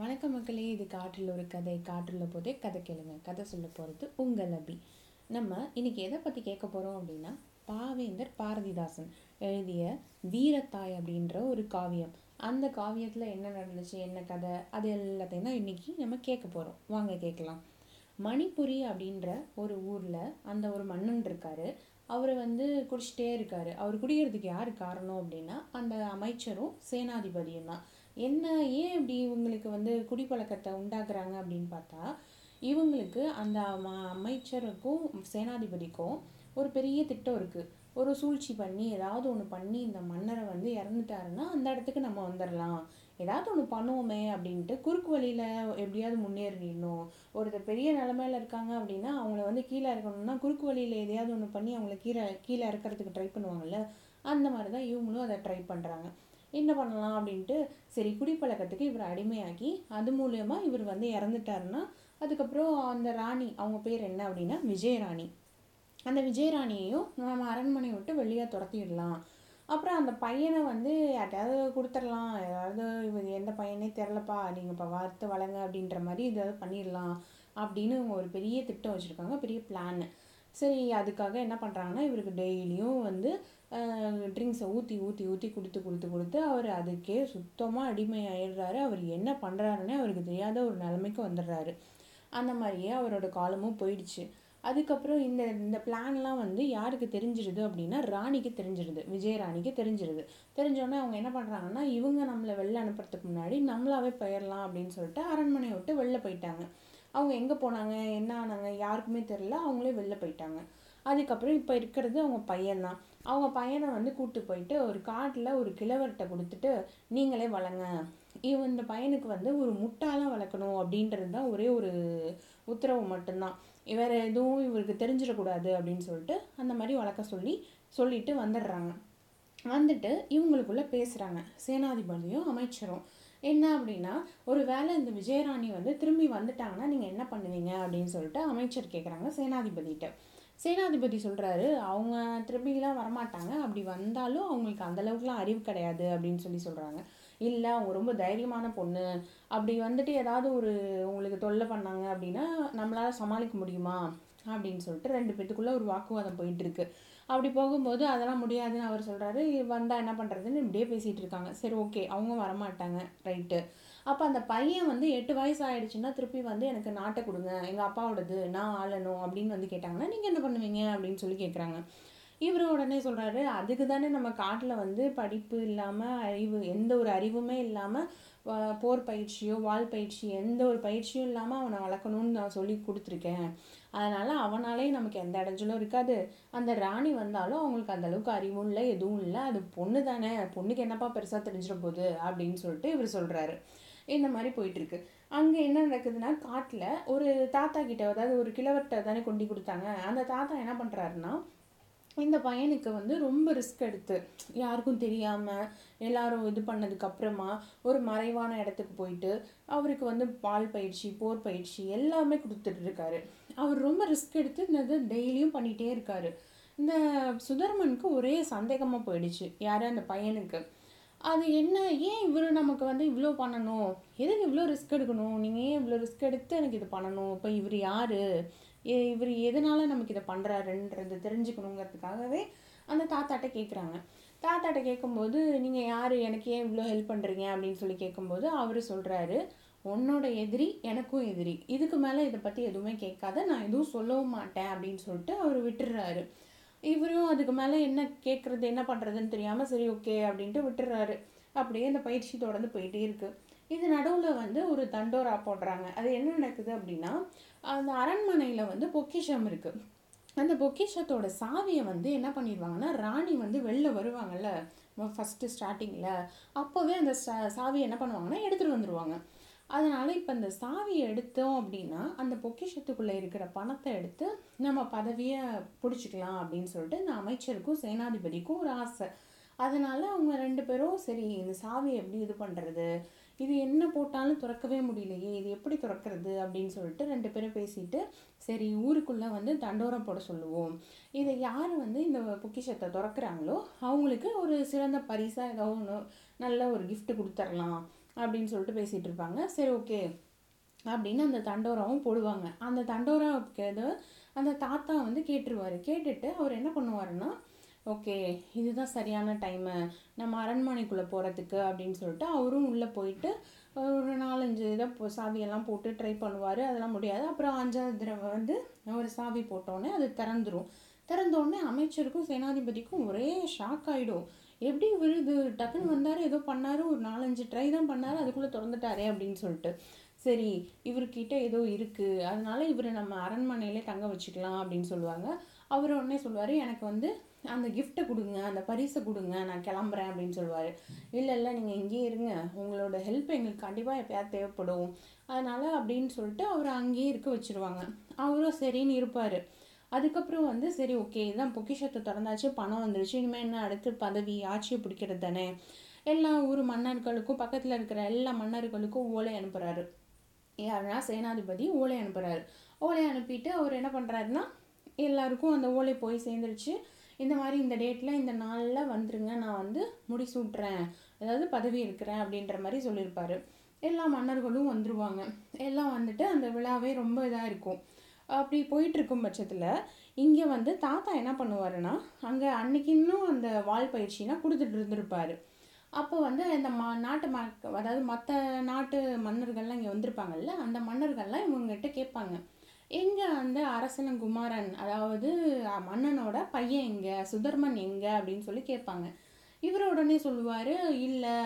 வணக்கம் மக்களே இது காற்றில் ஒரு கதை. காற்றில் போதே கதை கேளுங்க. கதை சொல்ல போகிறது உங்கள் அபி. நம்ம இன்னைக்கு எதை பற்றி கேட்க போகிறோம் அப்படின்னா பாவேந்தர் பாரதிதாசன் எழுதிய வீரத்தாய் அப்படின்ற ஒரு காவியம். அந்த காவியத்தில் என்ன நடந்துச்சு என்ன கதை அது எல்லாத்தையும் தான் இன்றைக்கி நம்ம கேட்க போகிறோம் வாங்க கேட்கலாம். மணிப்புரி அப்படின்ற ஒரு ஊரில் அந்த ஒரு மன்னன் இருக்கார். அவர் வந்து குடிச்சிட்டே இருக்கார். அவர் குடிக்கிறதுக்கு யார் காரணம் அப்படின்னா அந்த அமைச்சரும் சேனாதிபதியும் தான். என்ன ஏன் இப்படி இவங்களுக்கு வந்து குடிப்பழக்கத்தை உண்டாக்குறாங்க அப்படின்னு பார்த்தா இவங்களுக்கு அந்த ம- அமைச்சருக்கும் சேனாதிபதிக்கும் ஒரு பெரிய திட்டம் இருக்குது ஒரு சூழ்ச்சி பண்ணி ஏதாவது ஒன்று பண்ணி இந்த மன்னரை வந்து இறந்துட்டாருன்னா அந்த இடத்துக்கு நம்ம வந்துடலாம் ஏதாவது ஒன்று பண்ணுவோமே அப்படின்ட்டு குறுக்கு வழியில் எப்படியாவது முன்னேறிடணும். ஒருத்தர் பெரிய நிலமையில இருக்காங்க அப்படின்னா அவங்கள வந்து கீழே இருக்கணும்னா குறுக்கு வழியில் எதையாவது ஒன்று பண்ணி அவங்கள கீழே கீழே இறக்கறதுக்கு ட்ரை பண்ணுவாங்கல்ல அந்த மாதிரி தான் இவங்களும் அதை ட்ரை பண்ணுறாங்க என்ன பண்ணலாம் அப்படின்ட்டு சரி குடிப்பழக்கத்துக்கு இவர் அடிமையாகி அது மூலயமா இவர் வந்து இறந்துட்டாருன்னா அதுக்கப்புறம் அந்த ராணி அவங்க பேர் என்ன அப்படின்னா விஜயராணி. அந்த விஜயராணியையும் நம்ம அரண்மனையை விட்டு வெளியே துரத்திடலாம். அப்புறம் அந்த பையனை வந்து யார்ட்டையாவது கொடுத்துடலாம். ஏதாவது இவர் எந்த பையனே தெரிலப்பா நீங்கள் இப்போ வறுத்து வளங்க அப்படின்ற மாதிரி ஏதாவது பண்ணிடலாம் அப்படின்னு இவங்க ஒரு பெரிய திட்டம் வச்சுருக்காங்க பெரிய பிளான் சரி அதுக்காக என்ன பண்ணுறாங்கன்னா இவருக்கு டெய்லியும் வந்து ட்ரிங்க்ஸை ஊற்றி ஊற்றி ஊற்றி கொடுத்து கொடுத்து கொடுத்து அவர் அதுக்கே சுத்தமாக அடிமை ஆயிடுறாரு அவர் என்ன பண்ணுறாருன்னே அவருக்கு தெரியாத ஒரு நிலைமைக்கு வந்துடுறாரு. அந்த மாதிரியே அவரோட காலமும் போயிடுச்சு. அதுக்கப்புறம் இந்த இந்த பிளான்லாம் வந்து யாருக்கு தெரிஞ்சிருது அப்படின்னா ராணிக்கு தெரிஞ்சிருது. விஜயராணிக்கு தெரிஞ்சிருது. தெரிஞ்சோடனே அவங்க என்ன பண்ணுறாங்கன்னா இவங்க நம்மளை வெளில அனுப்புறதுக்கு முன்னாடி நம்மளாவே போயிடலாம் அப்படின்னு சொல்லிட்டு அரண்மனையை விட்டு வெளில போயிட்டாங்க. அவங்க எங்கே போனாங்க? என்ன ஆனாங்க? யாருக்குமே தெரில அவங்களே வெளில போயிட்டாங்க. அதுக்கப்புறம் இப்போ இருக்கிறது அவங்க பையன்தான். அவங்க பையனை வந்து கூட்டு போயிட்டு ஒரு காட்டில் ஒரு கிழவர்கிட்ட கொடுத்துட்டு நீங்களே வளங்க. இவன் இந்த பையனுக்கு வந்து ஒரு முட்டாளாக வளர்க்கணும். அப்படின்றது தான் ஒரே ஒரு உத்தரவு மட்டும்தான். வேறு எதுவும் இவருக்கு தெரிஞ்சிடக்கூடாது அப்படின்னு சொல்லிட்டு அந்த மாதிரி வளர்க்க சொல்லி சொல்லிட்டு வந்துடுறாங்க. வந்துட்டு இவங்களுக்குள்ளே பேசுகிறாங்க சேனாதிபதியும் அமைச்சரும். என்ன அப்படின்னா ஒரு வேளை இந்த விஜயராணி வந்து திரும்பி வந்துட்டாங்கன்னா நீங்கள் என்ன பண்ணுவீங்க அப்படின்னு சொல்லிட்டு அமைச்சர் கேட்குறாங்க சேனாதிபதிகிட்ட. சேனாதிபதி சொல்கிறாரு அவங்க திரும்பிலாம் வரமாட்டாங்க. அப்படி வந்தாலும் அவங்களுக்கு அந்தளவுக்குலாம் அறிவு கிடையாது அப்படின்னு சொல்லி சொல்கிறாங்க இல்லை அவங்க ரொம்ப தைரியமான பொண்ணு. அப்படி வந்துட்டு ஏதாவது ஒரு உங்களுக்கு தொல்லை பண்ணாங்க அப்படின்னா நம்மளால் சமாளிக்க முடியுமா? அப்படின்னு சொல்லிட்டு ரெண்டு பேத்துக்குள்ளே ஒரு வாக்குவாதம் போயிட்டுருக்கு. அப்படி போகும்போது அதெல்லாம் முடியாதுன்னு அவர் சொல்கிறாரு வந்தால் என்ன பண்ணுறதுன்னு இப்படியே பேசிகிட்டு இருக்காங்க. சரி ஓகே. அவங்க வரமாட்டாங்க. ரைட்டு. அப்போ அந்த பையன் வந்து எட்டு வயசு ஆயிடுச்சுன்னா திருப்பி வந்து எனக்கு நாட்டை கொடுங்க எங்கள் அப்பாவோடது நான் ஆளணும் அப்படின்னு வந்து கேட்டாங்கன்னா நீங்கள் என்ன பண்ணுவீங்க? அப்படின்னு சொல்லி கேட்குறாங்க இவர் உடனே சொல்கிறாரு அதுக்கு தானே நம்ம காட்டில் வந்து படிப்பு இல்லாமல் அறிவு எந்த ஒரு அறிவுமே இல்லாமல் போர் பயிற்சியோ வால் பயிற்சி எந்த ஒரு பயிற்சியும் இல்லாமல் அவனை வளர்க்கணும்னு நான் சொல்லி கொடுத்துருக்கேன். அதனால் அவனாலே நமக்கு எந்த இடைஞ்சலும் இருக்காது. அந்த ராணி வந்தாலும் அவங்களுக்கு அந்த அளவுக்கு அறிவும் இல்லை எதுவும் இல்லை. அது பொண்ணு தானே பொண்ணுக்கு என்னப்பா பெருசாக தெரிஞ்சிட போகுது அப்படின்னு சொல்லிட்டு இவர் சொல்கிறாரு இந்த மாதிரி போயிட்டுருக்கு. அங்கே என்ன நடக்குதுன்னா காட்டில் ஒரு தாத்தா கிட்ட அதாவது ஒரு கிழவர்கிட்ட தானே கொண்டு கொடுத்தாங்க. அந்த தாத்தா என்ன பண்ணுறாருன்னா இந்த பையனுக்கு வந்து ரொம்ப ரிஸ்க் எடுத்து யாருக்கும் தெரியாமல் எல்லாரும் இது பண்ணதுக்கப்புறமா ஒரு மறைவான இடத்துக்கு போயிட்டு அவருக்கு வந்து பால் பயிற்சி போர் பயிற்சி எல்லாமே கொடுத்துட்ருக்காரு அவர் ரொம்ப ரிஸ்க் எடுத்து இந்த இது டெய்லியும் பண்ணிகிட்டே இருக்காரு. இந்த சுதர்மனுக்கு ஒரே சந்தேகமாக போயிடுச்சு. யார்? அந்த பையனுக்கு. அது என்ன? ஏன் இவர் நமக்கு வந்து இவ்வளோ பண்ணணும்? எதுக்கு இவ்வளோ ரிஸ்க் எடுக்கணும்? நீங்கள் ஏன் இவ்வளோ ரிஸ்க் எடுத்து எனக்கு இது பண்ணணும்? இப்போ இவர் யார்? இவர் எதனால் நமக்கு இதை பண்ணுறாருன்றது தெரிஞ்சுக்கணுங்கிறதுக்காகவே அந்த தாத்தாட்ட கேட்குறாங்க தாத்தாட்ட கேட்கும்போது நீங்கள் யார்? எனக்கு ஏன் இவ்வளோ ஹெல்ப் பண்ணுறீங்க அப்படின்னு சொல்லி கேட்கும்போது அவர் சொல்கிறாரு உன்னோட எதிரி எனக்கும் எதிரி. இதுக்கு மேலே இதை பற்றி எதுவுமே கேட்காத. நான் எதுவும் சொல்லவும் மாட்டேன். அப்படின்னு சொல்லிட்டு அவர் விட்டுடுறாரு இவரும் அதுக்கு மேலே என்ன கேட்குறது என்ன பண்ணுறதுன்னு தெரியாமல் சரி ஓகே அப்படின்ட்டு விட்டுறாரு. அப்படியே அந்த பயிற்சி தொடர்ந்து போயிட்டே இருக்குது இது நடுவில் வந்து ஒரு தண்டோரா போடுறாங்க. அது என்ன நடக்குது அப்படின்னா அந்த அரண்மனையில் வந்து பொக்கிஷம் இருக்குது அந்த பொக்கிஷத்தோட சாவியை வந்து என்ன பண்ணிடுவாங்கன்னா ராணி வந்து வெளில வருவாங்கல்ல ஃபஸ்ட்டு ஸ்டார்டிங்கில் அப்போவே அந்த சா சாவியை என்ன பண்ணுவாங்கன்னா எடுத்துகிட்டு வந்துடுவாங்க அதனால் இப்போ இந்த சாவியை எடுத்தோம் அப்படின்னா அந்த பொக்கிஷத்துக்குள்ளே இருக்கிற பணத்தை எடுத்து நம்ம பதவியை பிடிச்சிக்கலாம் அப்படின்னு சொல்லிட்டு இந்த அமைச்சருக்கும் சேனாதிபதிக்கும் ஒரு ஆசை. அதனால் அவங்க ரெண்டு பேரும் சரி இந்த சாவியை எப்படி இது பண்ணுறது இது என்ன போட்டாலும் திறக்கவே முடியலையே இது எப்படி திறக்கிறது அப்படின்னு சொல்லிட்டு ரெண்டு பேரும் பேசிட்டு சரி ஊருக்குள்ளே வந்து தண்டோரம் போட சொல்லுவோம். இதை யார் வந்து இந்த பொக்கிஷத்தை திறக்கிறாங்களோ அவங்களுக்கு ஒரு சிறந்த பரிசாக ஏதோ ஒன்று நல்ல ஒரு கிஃப்ட் கொடுத்துர்லாம். அப்படின்னு சொல்லிட்டு பேசிகிட்டு இருப்பாங்க. சரி ஓகே அப்படின்னு அந்த தண்டோராவும் போடுவாங்க. அந்த தண்டோராவுக்கு அந்த தாத்தா வந்து கேட்டுருவார். கேட்டுட்டு அவர் என்ன பண்ணுவாருன்னா ஓகே இதுதான் சரியான டைமு நம்ம அரண்மனைக்குள்ளே போகிறதுக்கு அப்படின்னு சொல்லிட்டு அவரும் உள்ளே போயிட்டு ஒரு நாலஞ்சு இதை சாவியெல்லாம் போட்டு ட்ரை பண்ணுவார். அதெல்லாம் முடியாது. அப்புறம் அஞ்சாவது தடவை வந்து ஒரு சாவி போட்டோன்னே அது திறந்துடும் திறந்தோடனே அமைச்சருக்கும் சேனாதிபதிக்கும் ஒரே ஷாக் ஆகிடும் எப்படி இவர் இது டக்குன்னு வந்தார் ஏதோ பண்ணார் ஒரு நாலஞ்சு ட்ரை தான் பண்ணார் அதுக்குள்ளே திறந்துட்டாரே அப்படின்னு சொல்லிட்டு. சரி இவர்கிட்ட ஏதோ இருக்குது அதனால இவர் நம்ம அரண்மனையிலே தங்க வச்சுக்கலாம் அப்படின்னு சொல்லுவாங்க. அவர் உடனே சொல்லுவார் எனக்கு வந்து அந்த கிஃப்ட்டை கொடுங்க அந்த பரிசை கொடுங்க நான் கிளம்புறேன் அப்படின்னு சொல்லுவார். இல்லை இல்லை நீங்கள் இங்கேயே இருங்க உங்களோட ஹெல்ப் எங்களுக்கு கண்டிப்பாக எப்போயாவது தேவைப்படும். அதனால் அப்படின்னு சொல்லிட்டு அவரை அங்கேயே இருக்க வச்சுருவாங்க. அவரும் சரின்னு இருப்பார். அதுக்கப்புறம் வந்து சரி ஓகே இதுதான் பொக்கிஷத்தை திறந்தாச்சு பணம் வந்துடுச்சு இனிமேல் என்ன அடுத்து பதவி ஆட்சியை பிடிக்கிறது தானே? எல்லா ஊர் மன்னர்களுக்கும் பக்கத்தில் இருக்கிற எல்லா மன்னர்களுக்கும் ஓலை அனுப்புகிறாரு யாருன்னா சேனாதிபதி ஓலை அனுப்புகிறாரு ஓலை அனுப்பிட்டு அவர் என்ன பண்ணுறாருன்னா எல்லாருக்கும் அந்த ஓலை போய் சேர்ந்துருச்சு. இந்த மாதிரி இந்த டேட்டில் இந்த நாளில் வந்துருங்க நான் வந்து முடிசூட்டுறேன். அதாவது பதவி இருக்கிறேன் அப்படின்ற மாதிரி சொல்லியிருப்பார். எல்லா மன்னர்களும் வந்துருவாங்க. எல்லாம் வந்துட்டு அந்த விழாவே ரொம்ப இதாக இருக்கும். அப்படி போயிட்டு இருக்கும் பட்சத்தில் இங்கே வந்து தாத்தா என்ன பண்ணுவாருன்னா அங்கே அன்னைக்கு இன்னும் அந்த வால் பயிற்சினா கொடுத்துட்டு இருந்திருப்பார். அப்போ வந்து இந்த ம நாட்டு ம அதாவது மற்ற நாட்டு மன்னர்கள்லாம் இங்கே வந்திருப்பாங்கல்ல அந்த மன்னர்கள்லாம் இவங்ககிட்ட கேட்பாங்க. எங்கே அந்த அரசன் குமாரன் அதாவது மன்னனோட பையன் எங்கே சுதர்மன் எங்கே அப்படின்னு சொல்லி கேட்பாங்க. இவர் உடனே சொல்லுவார் இல்லை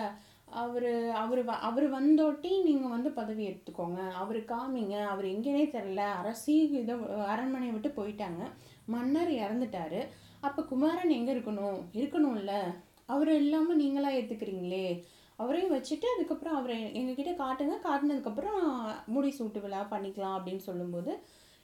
அவர் அவர் வ அவர் வந்தோட்டி நீங்கள் வந்து பதவி எடுத்துக்கோங்க. அவர் காமிங்க. அவர் எங்கேனே தெரில அரசி இதை அரண்மனையை விட்டு போயிட்டாங்க. மன்னர் இறந்துட்டாரு. அப்போ குமாரன் எங்கே இருக்கணும்? இருக்கணும்ல. அவர் இல்லாமல் நீங்களாக ஏற்றுக்கிறீங்களே அவரையும் வச்சுட்டு அதுக்கப்புறம் அவரை எங்ககிட்ட காட்டுங்க. காட்டினதுக்கப்புறம் முடி சூட்டு விழா பண்ணிக்கலாம் அப்படின்னு சொல்லும்போது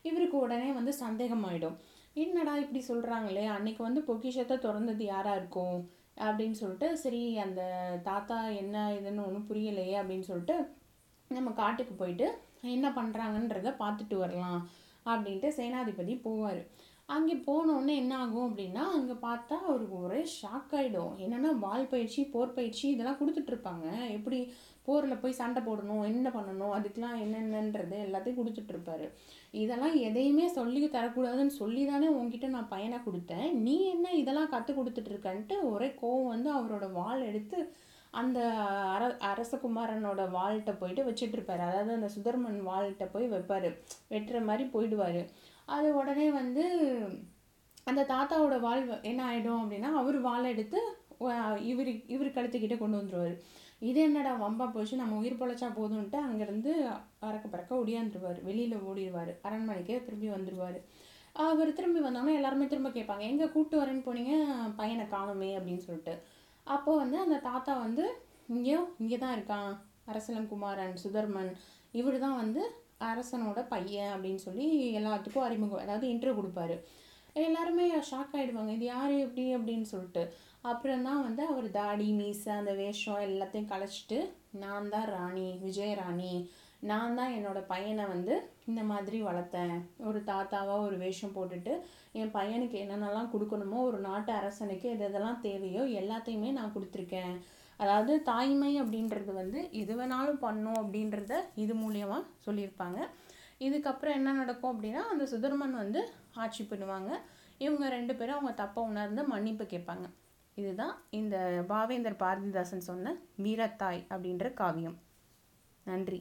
இவருக்கு உடனே வந்து சந்தேகமாயிடும். என்னடா இப்படி சொல்கிறாங்களே அன்னைக்கு வந்து பொக்கிஷத்தை திறந்தது யாராக இருக்கும்? அப்படின்னு சொல்லிட்டு சரி அந்த தாத்தா என்ன இதுன்னு ஒன்றும் புரியலையே அப்படின்னு சொல்லிட்டு நம்ம காட்டுக்கு போயிட்டு என்ன பண்ணுறாங்கன்றத பார்த்துட்டு வரலாம் அப்படின்ட்டு சேனாதிபதி போவார். அங்கே போனோடனே என்ன ஆகும் அப்படின்னா அங்கே பார்த்தா அவருக்கு ஒரே ஷாக் ஆகிடும் என்னென்னா வால் பயிற்சி போர் பயிற்சி இதெல்லாம் கொடுத்துட்ருப்பாங்க எப்படி போரில் போய் சண்டை போடணும் என்ன பண்ணணும் அதுக்கெலாம் என்னென்னன்றது எல்லாத்தையும் கொடுத்துட்ருப்பாரு இதெல்லாம் எதையுமே சொல்லி தரக்கூடாதுன்னு சொல்லி தானே உங்ககிட்ட நான் பையனை கொடுத்தேன். நீ என்ன இதெல்லாம் கற்றுக் கொடுத்துட்ருக்கன்ட்டு ஒரே கோவம் வந்து அவரோட வாள் எடுத்து அந்த அர அரசகுமாரனோட வாள்கிட்ட போயிட்டு வச்சுட்டு இருப்பாரு. அதாவது அந்த சுதர்மன் வாள்கிட்ட போய் வைப்பார். வெட்டுற மாதிரி போயிடுவார். அது உடனே வந்து அந்த தாத்தாவோட வால் என்ன ஆகிடும் அப்படின்னா அவர் வாளை எடுத்து இவர் இவர் கழுத்துக்கிட்டே கொண்டு வந்துடுவார் இது என்னடா வம்பா போச்சு? நம்ம உயிர் பொழைச்சா போதும்ன்ட்டு அங்கேருந்து அறக்க பறக்க ஒடியாந்துருவார் வெளியில் ஓடிடுவார் அரண்மனைக்கே திரும்பி வந்துடுவார் அவர் திரும்பி வந்தோடனே எல்லாருமே திரும்ப கேட்பாங்க எங்கே கூட்டு வரேன்னு போனீங்க? பையனை காணுமே அப்படின்னு சொல்லிட்டு. அப்போது வந்து அந்த தாத்தா வந்து இங்கேயோ இங்கே தான் இருக்கான் அரசலங்குமாரன் சுதர்மன். இவர் தான் வந்து அரசனோட பையன் அப்படின்னு சொல்லி எல்லாத்துக்கும் அறிமுகம் அதாவது இன்டர்வியூ கொடுப்பாரு. எல்லாருமே ஷாக் ஆகிடுவாங்க இது யார்? எப்படி? அப்படின்னு சொல்லிட்டு. அப்புறம் தான் வந்து அவர் தாடி மீசை அந்த வேஷம் எல்லாத்தையும் கலைச்சிட்டு நான் தான் ராணி விஜயராணி நான் தான் என்னோட பையனை வந்து இந்த மாதிரி வளர்த்தேன். ஒரு தாத்தாவாக ஒரு வேஷம் போட்டுட்டு என் பையனுக்கு என்னென்னலாம் கொடுக்கணுமோ ஒரு நாட்டு அரசனுக்கு எது எதெல்லாம் தேவையோ எல்லாத்தையுமே நான் கொடுத்துருக்கேன். அதாவது தாய்மை அப்படின்றது வந்து எது வேணாலும் பண்ணும் அப்படின்றத இது மூலியமாக சொல்லியிருப்பாங்க. இதுக்கப்புறம் என்ன நடக்கும் அப்படின்னா அந்த சுதர்மன் வந்து ஆட்சி பண்ணுவாங்க. இவங்க ரெண்டு பேரும் அவங்க தப்பை உணர்ந்து மன்னிப்பு கேட்பாங்க. இதுதான் இந்த பாவேந்தர் பாரதிதாசன் சொன்ன வீரத்தாய் அப்படின்ற காவியம். நன்றி.